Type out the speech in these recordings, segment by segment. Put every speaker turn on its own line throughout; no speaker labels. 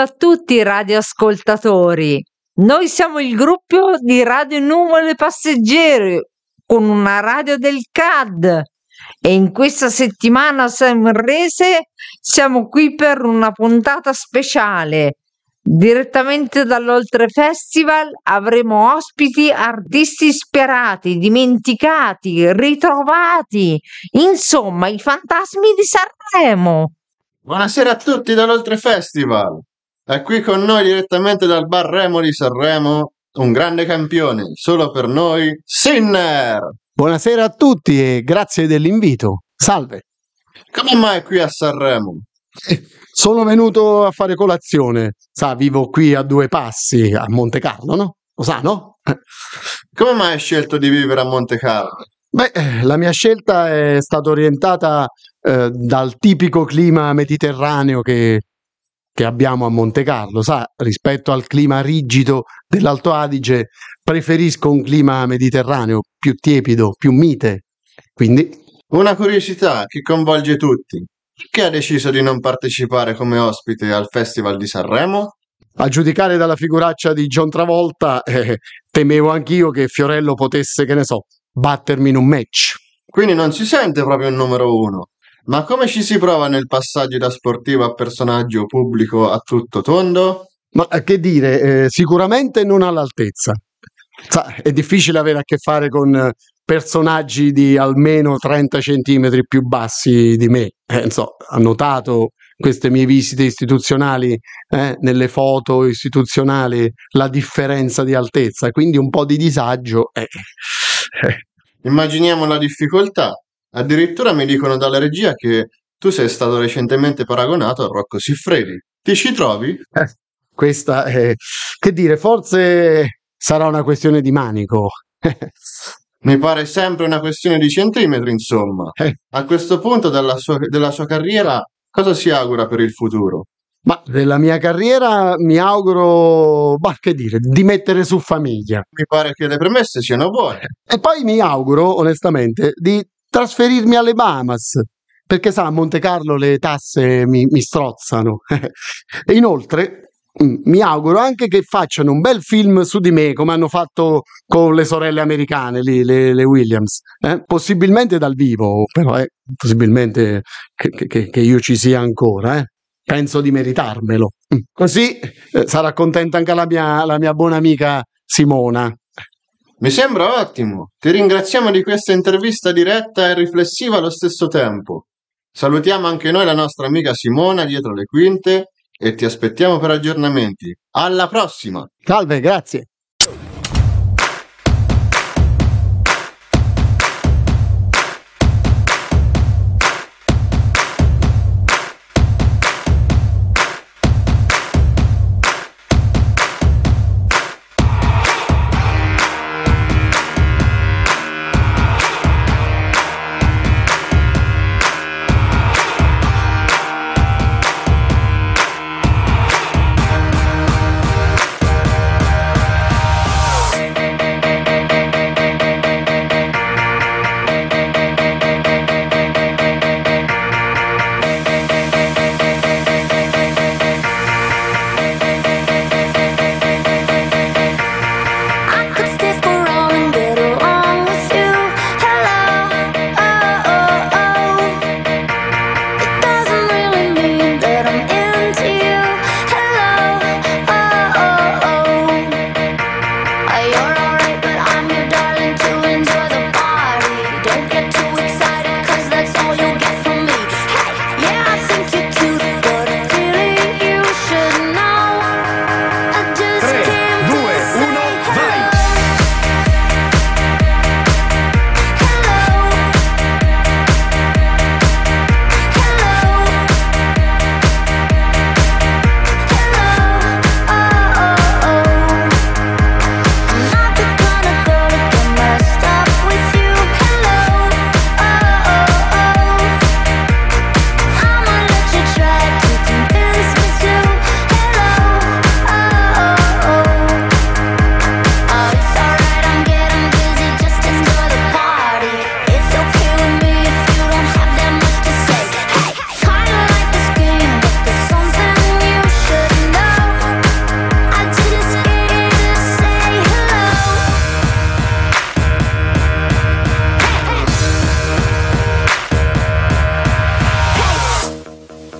a tutti i radioascoltatori. Noi siamo il gruppo di Radio Nuvole Passeggeri con una radio del CAD e in questa settimana sanrese siamo qui per una puntata speciale. Direttamente dall'Oltre Festival avremo ospiti artisti ispirati, dimenticati, ritrovati, insomma i fantasmi di Sanremo.
Buonasera a tutti dall'Oltre Festival. È qui con noi direttamente dal bar Remo di Sanremo un grande campione, solo per noi, Sinner!
Buonasera a tutti e grazie dell'invito. Salve.
Come mai qui a Sanremo?
Sono venuto a fare colazione. Sa, vivo qui a due passi, a Monte Carlo, no? Lo sa, no?
Come mai hai scelto di vivere a Monte Carlo?
Beh, eh, la mia scelta è stata orientata eh, dal tipico clima mediterraneo che che abbiamo a Monte Carlo, sa, rispetto al clima rigido dell'Alto Adige, preferisco un clima mediterraneo più tiepido, più mite. Quindi
una curiosità che coinvolge tutti. Perché ha deciso di non partecipare come ospite al Festival di Sanremo?
A giudicare dalla figuraccia di John Travolta, eh, temevo anch'io che Fiorello potesse, che ne so, battermi in un match.
Quindi non si sente proprio il numero uno. Ma come ci si prova nel passaggio da sportivo a personaggio pubblico a tutto tondo?
Ma che dire, eh, sicuramente non all'altezza. Sa, è difficile avere a che fare con personaggi di almeno 30 centimetri più bassi di me. Eh, so, ha notato queste mie visite istituzionali, eh, nelle foto istituzionali, la differenza di altezza, quindi un po' di disagio. Eh.
Immaginiamo la difficoltà. Addirittura mi dicono dalla regia che tu sei stato recentemente paragonato a Rocco Siffredi. Ti ci trovi?
Eh, questa è... Che dire, forse sarà una questione di manico.
Mi pare sempre una questione di centimetri, insomma. Eh. A questo punto della sua, della sua carriera, cosa si augura per il futuro?
Ma della mia carriera mi auguro, bah, che dire, di mettere su famiglia.
Mi pare che le premesse siano buone.
E poi mi auguro, onestamente, di trasferirmi alle Bahamas, perché sa, a Monte Carlo le tasse mi, mi strozzano. e inoltre mm, mi auguro anche che facciano un bel film su di me, come hanno fatto con le sorelle americane, lì, le, le Williams. Eh? Possibilmente dal vivo, però eh, possibilmente che, che, che, io ci sia ancora. Eh? Penso di meritarmelo. Mm. Così eh, sarà contenta anche la mia, la mia buona amica Simona.
Mi sembra ottimo. Ti ringraziamo di questa intervista diretta e riflessiva allo stesso tempo. Salutiamo anche noi la nostra amica Simona dietro le quinte e ti aspettiamo per aggiornamenti. Alla prossima!
Salve, grazie.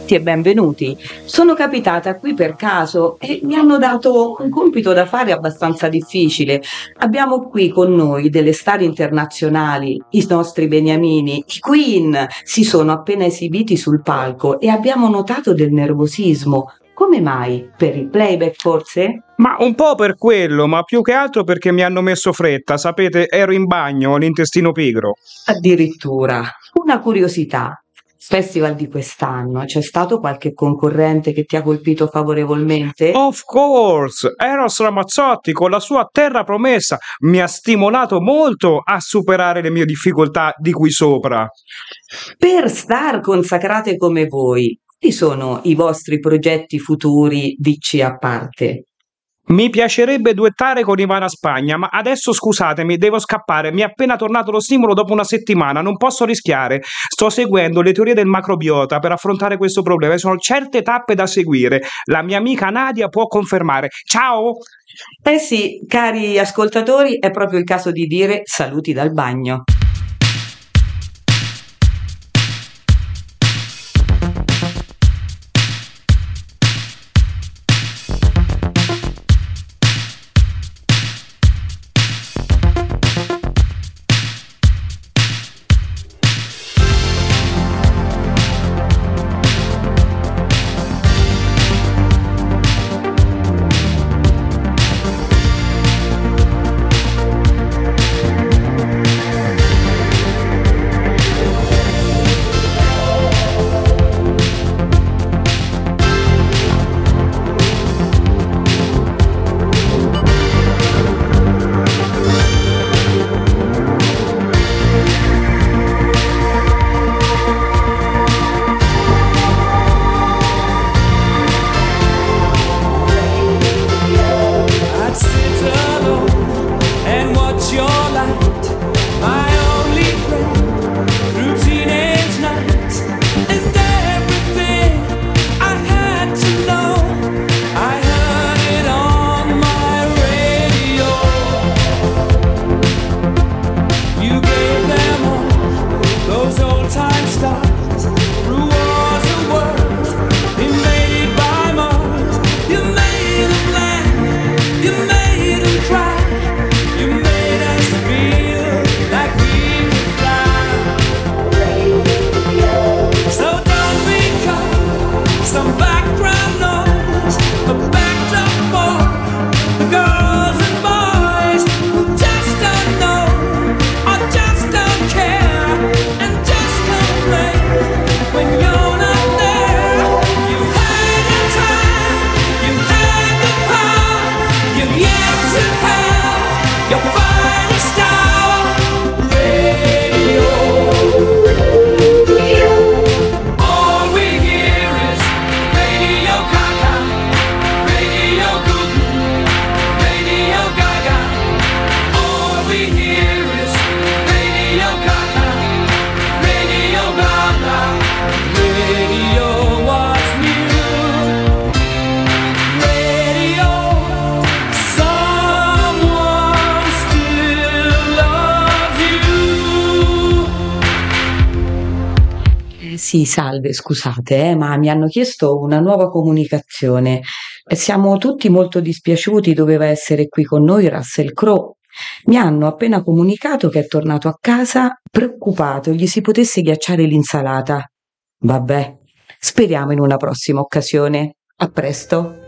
Tutti e benvenuti. Sono capitata qui per caso e mi hanno dato un compito da fare abbastanza difficile. Abbiamo qui con noi delle star internazionali, i nostri beniamini, i Queen, si sono appena esibiti sul palco e abbiamo notato del nervosismo. Come mai? Per il playback forse?
Ma un po' per quello, ma più che altro perché mi hanno messo fretta. Sapete, ero in bagno, ho l'intestino pigro.
Addirittura. Una curiosità. Festival di quest'anno, c'è stato qualche concorrente che ti ha colpito favorevolmente?
Of course! Eros Ramazzotti con la sua terra promessa mi ha stimolato molto a superare le mie difficoltà di qui sopra.
Per star consacrate come voi, quali sono i vostri progetti futuri, DC a parte?
Mi piacerebbe duettare con Ivana Spagna, ma adesso scusatemi, devo scappare. Mi è appena tornato lo stimolo dopo una settimana, non posso rischiare. Sto seguendo le teorie del macrobiota per affrontare questo problema e sono certe tappe da seguire. La mia amica Nadia può confermare. Ciao!
Eh sì, cari ascoltatori, è proprio il caso di dire saluti dal bagno. Sì, salve, scusate, eh, ma mi hanno chiesto una nuova comunicazione. Siamo tutti molto dispiaciuti, doveva essere qui con noi Russell Crowe. Mi hanno appena comunicato che è tornato a casa preoccupato, gli si potesse ghiacciare l'insalata. Vabbè, speriamo in una prossima occasione. A presto.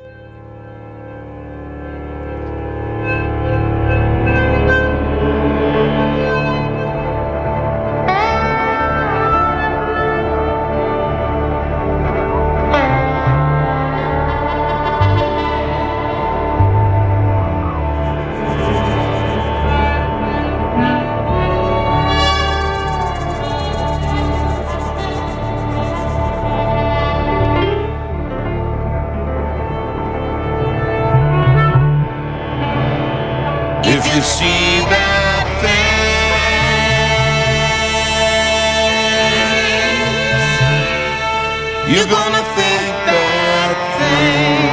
You're gonna think bad things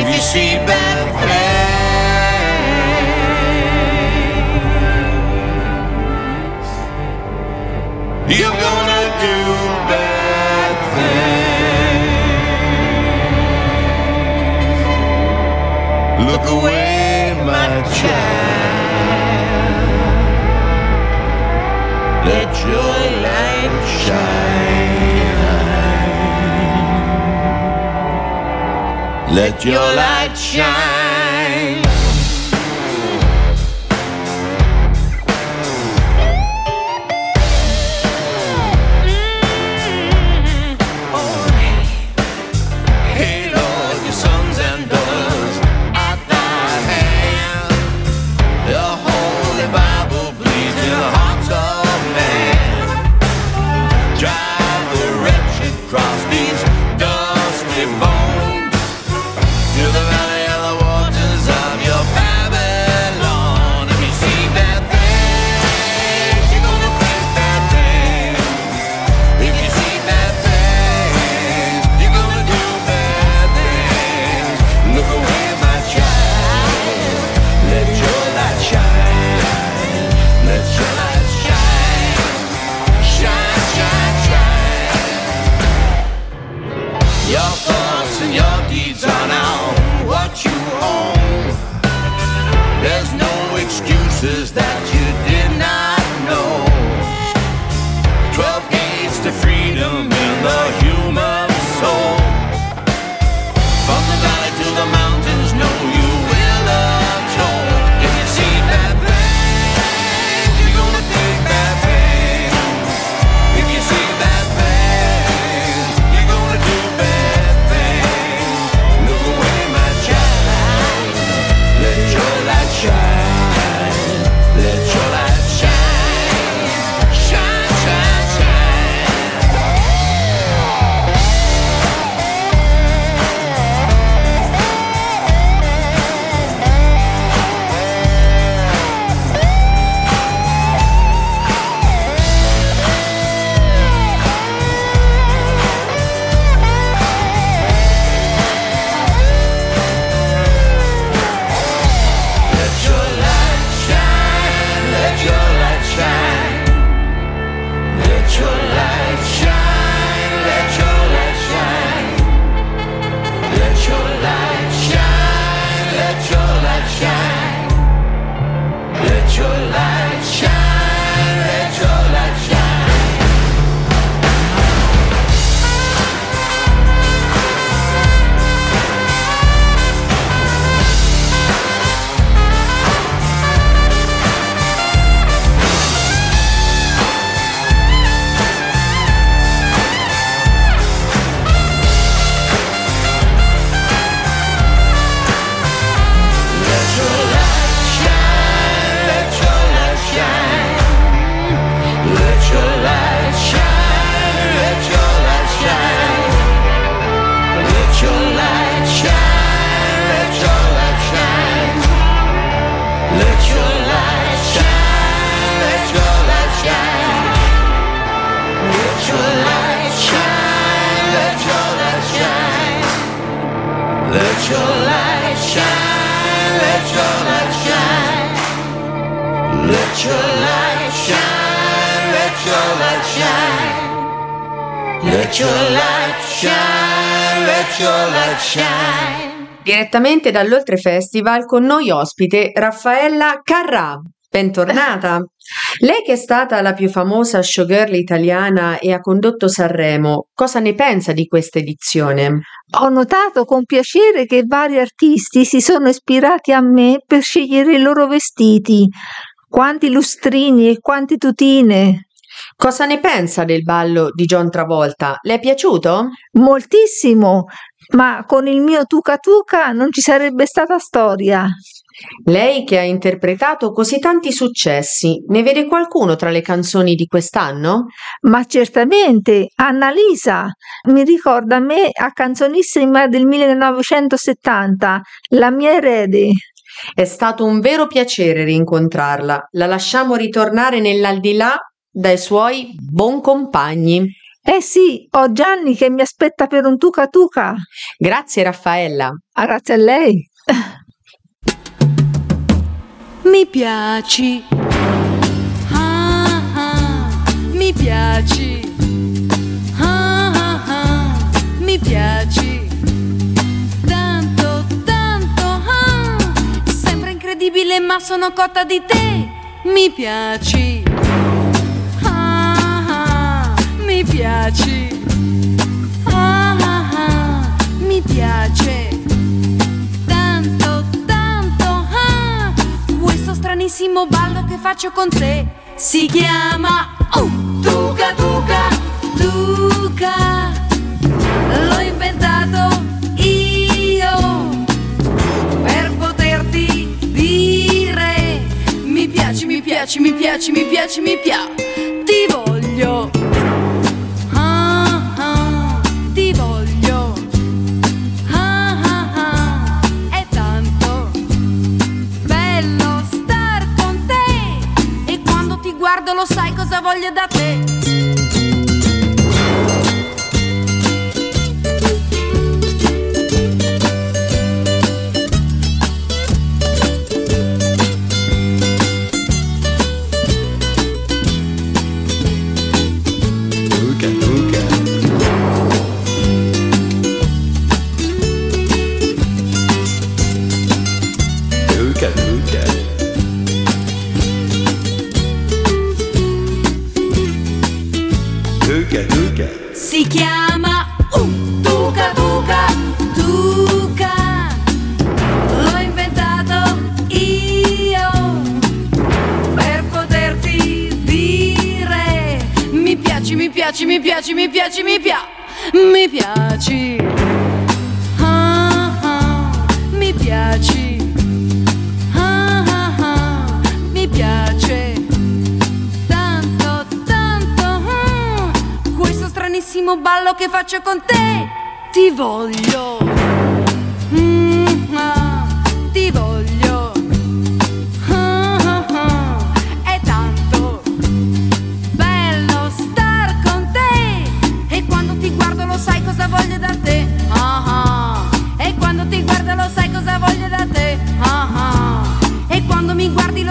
if you see bad things. You're gonna do bad things. Look away, my child. Let your shine. Let your light shine. Let your light shine. Let your light shine.
Direttamente dall'Oltre Festival con noi ospite Raffaella Carrà. Bentornata. Lei che è stata la più famosa showgirl italiana e ha condotto Sanremo, cosa ne pensa di questa edizione?
Ho notato con piacere che vari artisti si sono ispirati a me per scegliere i loro vestiti. Quanti lustrini e quante tutine!
Cosa ne pensa del ballo di John Travolta? Le è piaciuto?
Moltissimo, ma con il mio Tuca Tuca non ci sarebbe stata storia.
Lei che ha interpretato così tanti successi, ne vede qualcuno tra le canzoni di quest'anno?
Ma certamente Annalisa mi ricorda me a canzonissima del 1970, La mia erede.
È stato un vero piacere rincontrarla. La lasciamo ritornare nell'aldilà dai suoi buon compagni.
Eh sì, ho Gianni che mi aspetta per un Tuca Tuca.
Grazie Raffaella.
Ah, grazie a lei.
Mi piaci. Ah, ah, mi piaci. Ah, ah, ah, mi piaci. Tanto, tanto. Ah, incredibile, ma sono cotta di te. Mi piaci. Mi piaci. Ah, ah, ah, mi piace. Tanto, tanto. Ah, questo stranissimo ballo che faccio con te si chiama uh, Tuca Tuca Tuca. L'ho inventato io per poterti dire mi piaci, mi piaci, mi piaci, mi piaci, mi piaci. Ti voglio. Sai cosa voglio da piaci, mi piaci, mi piaci, mi piaci, mi piaci. Ah, ah, mi piaci. Ah, ah, ah, piace tanto, tanto. ah, questo stranissimo ballo che faccio con te. Ti voglio.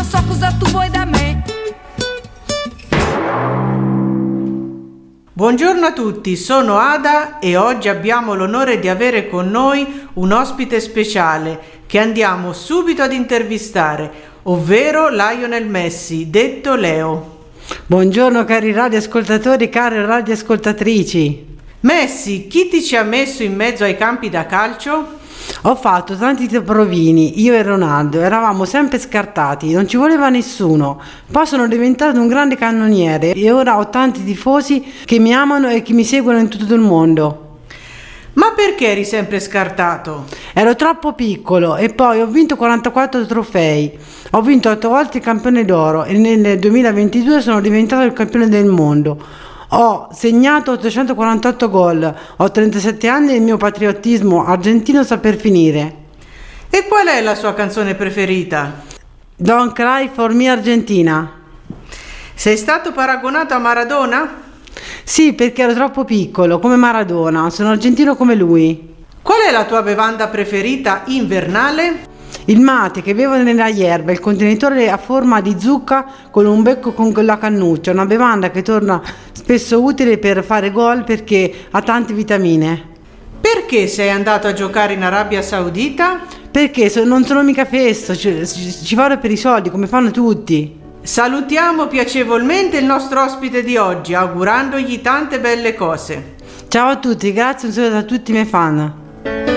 So cosa tu vuoi da me.
Buongiorno a tutti, sono Ada e oggi abbiamo l'onore di avere con noi un ospite speciale che andiamo subito ad intervistare, ovvero Lionel Messi, detto Leo.
Buongiorno cari radioascoltatori, care radioascoltatrici.
Messi, chi ti ci ha messo in mezzo ai campi da calcio?
Ho fatto tanti provini, io e Ronaldo, eravamo sempre scartati, non ci voleva nessuno. Poi sono diventato un grande cannoniere e ora ho tanti tifosi che mi amano e che mi seguono in tutto il mondo.
Ma perché eri sempre scartato?
Ero troppo piccolo e poi ho vinto 44 trofei. Ho vinto 8 volte il campione d'oro e nel 2022 sono diventato il campione del mondo. Ho segnato 848 gol, ho 37 anni e il mio patriottismo argentino sta per finire.
E qual è la sua canzone preferita?
Don't cry for me Argentina.
Sei stato paragonato a Maradona?
Sì, perché ero troppo piccolo, come Maradona, sono argentino come lui.
Qual è la tua bevanda preferita invernale?
Il mate che bevo nella yerba, il contenitore a forma di zucca con un becco con la cannuccia, una bevanda che torna spesso utile per fare gol perché ha tante vitamine.
Perché sei andato a giocare in Arabia Saudita?
Perché so- non sono mica festo, ci, ci ci vado per i soldi come fanno tutti.
Salutiamo piacevolmente il nostro ospite di oggi, augurandogli tante belle cose.
Ciao a tutti, grazie un saluto a tutti i miei fan.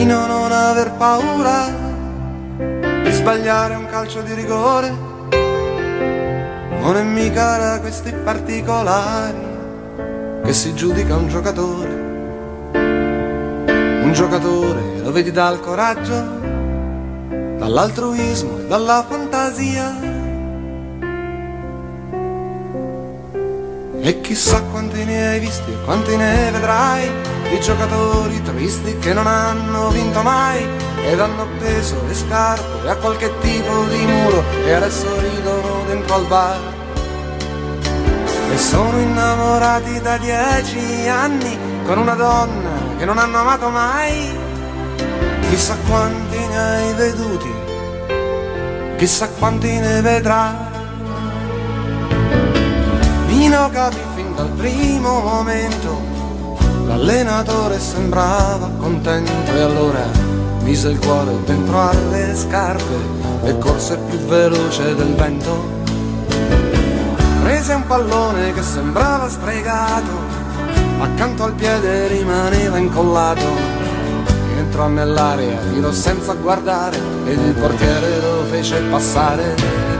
Ma Nino non aver paura di sbagliare un calcio di rigore. Non è mica da questi particolari che si giudica un giocatore. Un giocatore lo vedi dal coraggio, dall'altruismo e dalla fantasia. E chissà quanti ne hai visti e quanti ne vedrai di giocatori tristi che non hanno vinto mai ed hanno appeso le scarpe a qualche tipo di muro e adesso ridono dentro al bar. E sono innamorati da dieci anni con una donna che non hanno amato mai. Chissà quanti ne hai veduti, chissà quanti ne vedrai. Nino capì fin dal primo momento, l'allenatore sembrava contento e allora mise il cuore dentro alle scarpe e corse più veloce del vento. Prese un pallone che sembrava stregato, accanto al piede rimaneva incollato. Entrò nell'area, tirò senza guardare ed il portiere lo fece passare.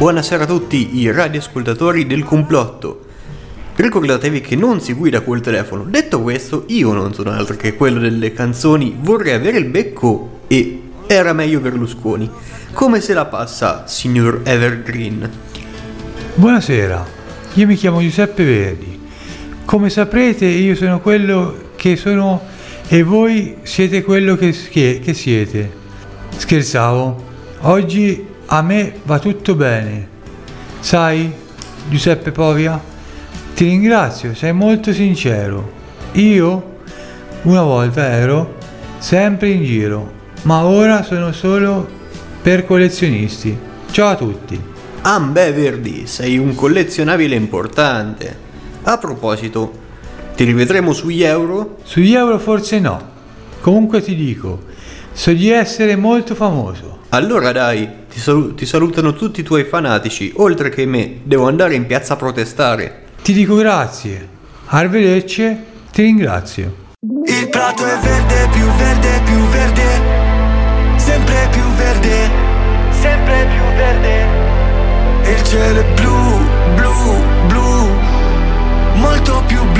Buonasera a tutti i radioascoltatori del complotto. Ricordatevi che non si guida col telefono. Detto questo, io non sono altro che quello delle canzoni Vorrei avere il becco e Era meglio Berlusconi. Come se la passa, signor Evergreen?
Buonasera, io mi chiamo Giuseppe Verdi. Come saprete io sono quello che sono e voi siete quello che, che- che siete. Scherzavo, oggi a me va tutto bene. Sai, Giuseppe Povia, ti ringrazio, sei molto sincero. Io una volta ero sempre in giro, ma ora sono solo per collezionisti. Ciao a tutti.
Beh Verdi, sei un collezionabile importante. A proposito, ti rivedremo sugli euro?
Sugli euro forse no. Comunque ti dico, so di essere molto famoso.
Allora dai, ti, salu- ti salutano tutti i tuoi fanatici, oltre che me. Devo andare in piazza a protestare.
Ti dico grazie. Arrivederci, ti ringrazio.
Il prato è verde, più verde, più verde, sempre più verde, sempre più verde. Il cielo è blu, blu, blu, molto più blu,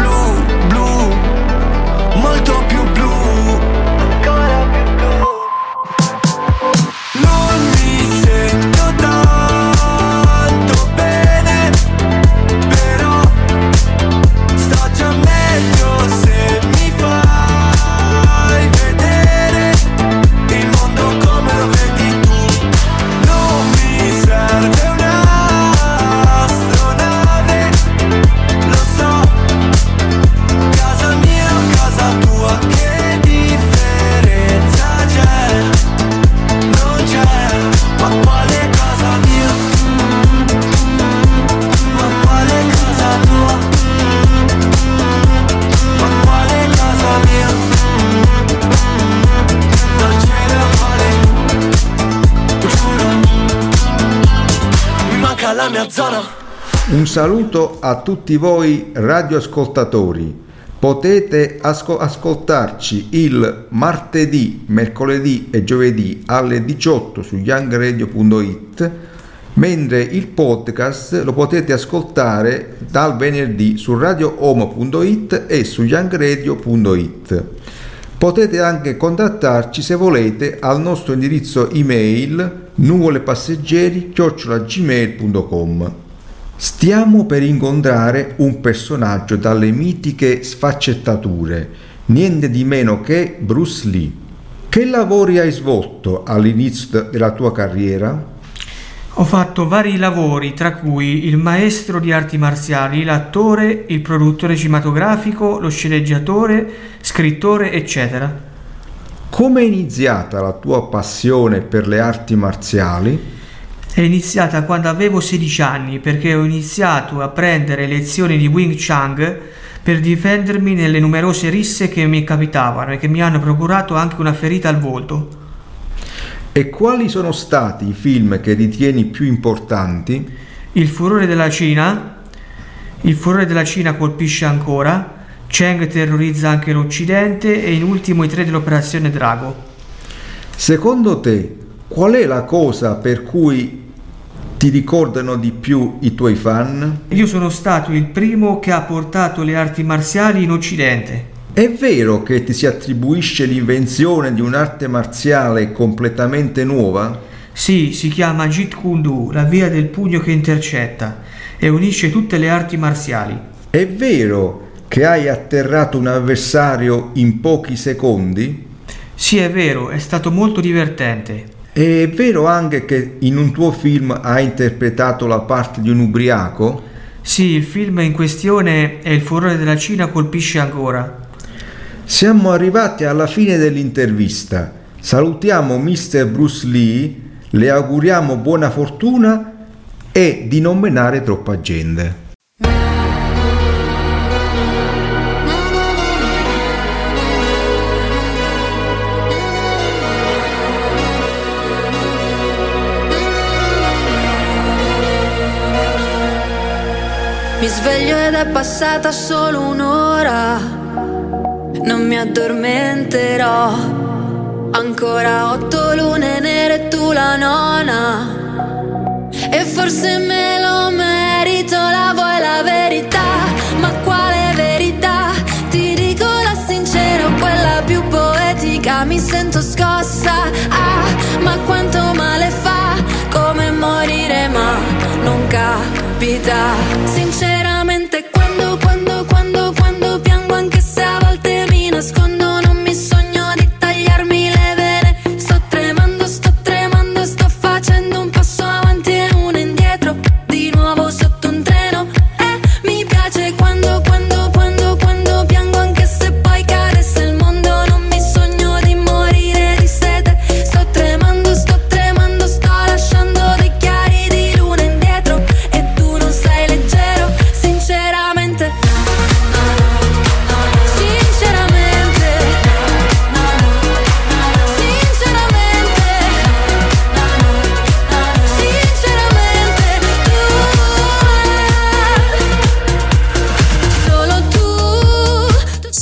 la mia zona
Un saluto a tutti voi radioascoltatori. Potete asco- ascoltarci il martedì, mercoledì e giovedì alle 18 su youngradio.it, mentre il podcast lo potete ascoltare dal venerdì su radioomo.it e su youngradio.it. Potete anche contattarci se volete al nostro indirizzo email nuvolepasseggeri-gmail.com Stiamo per incontrare un personaggio dalle mitiche sfaccettature, niente di meno che Bruce Lee. Che lavori hai svolto all'inizio della tua carriera?
Ho fatto vari lavori, tra cui il maestro di arti marziali, l'attore, il produttore cinematografico, lo sceneggiatore, scrittore, eccetera.
Come è iniziata la tua passione per le arti marziali?
È iniziata quando avevo 16 anni perché ho iniziato a prendere lezioni di Wing Chun per difendermi nelle numerose risse che mi capitavano e che mi hanno procurato anche una ferita al volto.
E quali sono stati i film che ritieni più importanti?
Il furore della Cina, il furore della Cina colpisce ancora, Cheng terrorizza anche l'Occidente e in ultimo i tre dell'operazione Drago.
Secondo te, qual è la cosa per cui ti ricordano di più i tuoi fan?
Io sono stato il primo che ha portato le arti marziali in Occidente.
È vero che ti si attribuisce l'invenzione di un'arte marziale completamente nuova?
Sì, si chiama Jeet Kune Do, la via del pugno che intercetta e unisce tutte le arti marziali.
È vero che hai atterrato un avversario in pochi secondi?
Sì, è vero, è stato molto divertente.
È vero anche che in un tuo film hai interpretato la parte di un ubriaco?
Sì, il film in questione è Il furore della Cina colpisce ancora.
Siamo arrivati alla fine dell'intervista. Salutiamo Mr. Bruce Lee, le auguriamo buona fortuna e di non menare troppa gente.
Mi sveglio ed è passata solo un'ora. Non mi addormenterò. Ancora otto lune nere e tu la nona. E forse me lo merito, la vuoi la verità? Ma quale verità? Ti dico la sincera, quella più poetica. Mi sento scossa.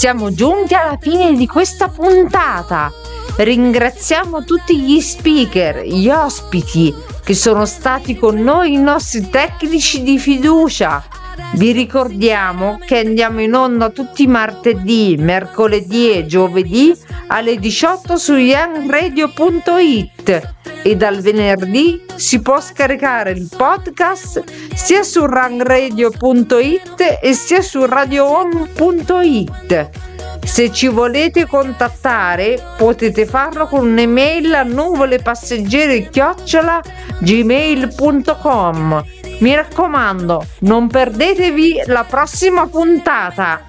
Siamo giunti alla fine di questa puntata. Ringraziamo tutti gli speaker, gli ospiti che sono stati con noi, i nostri tecnici di fiducia. Vi ricordiamo che andiamo in onda tutti i martedì, mercoledì e giovedì alle 18 su youngradio.it e dal venerdì si può scaricare il podcast sia su rangradio.it e sia su radiohome.it. Se ci volete contattare potete farlo con un'email a nuvolepasseggeri chiocciola gmail.com. Mi raccomando, non perdetevi la prossima puntata.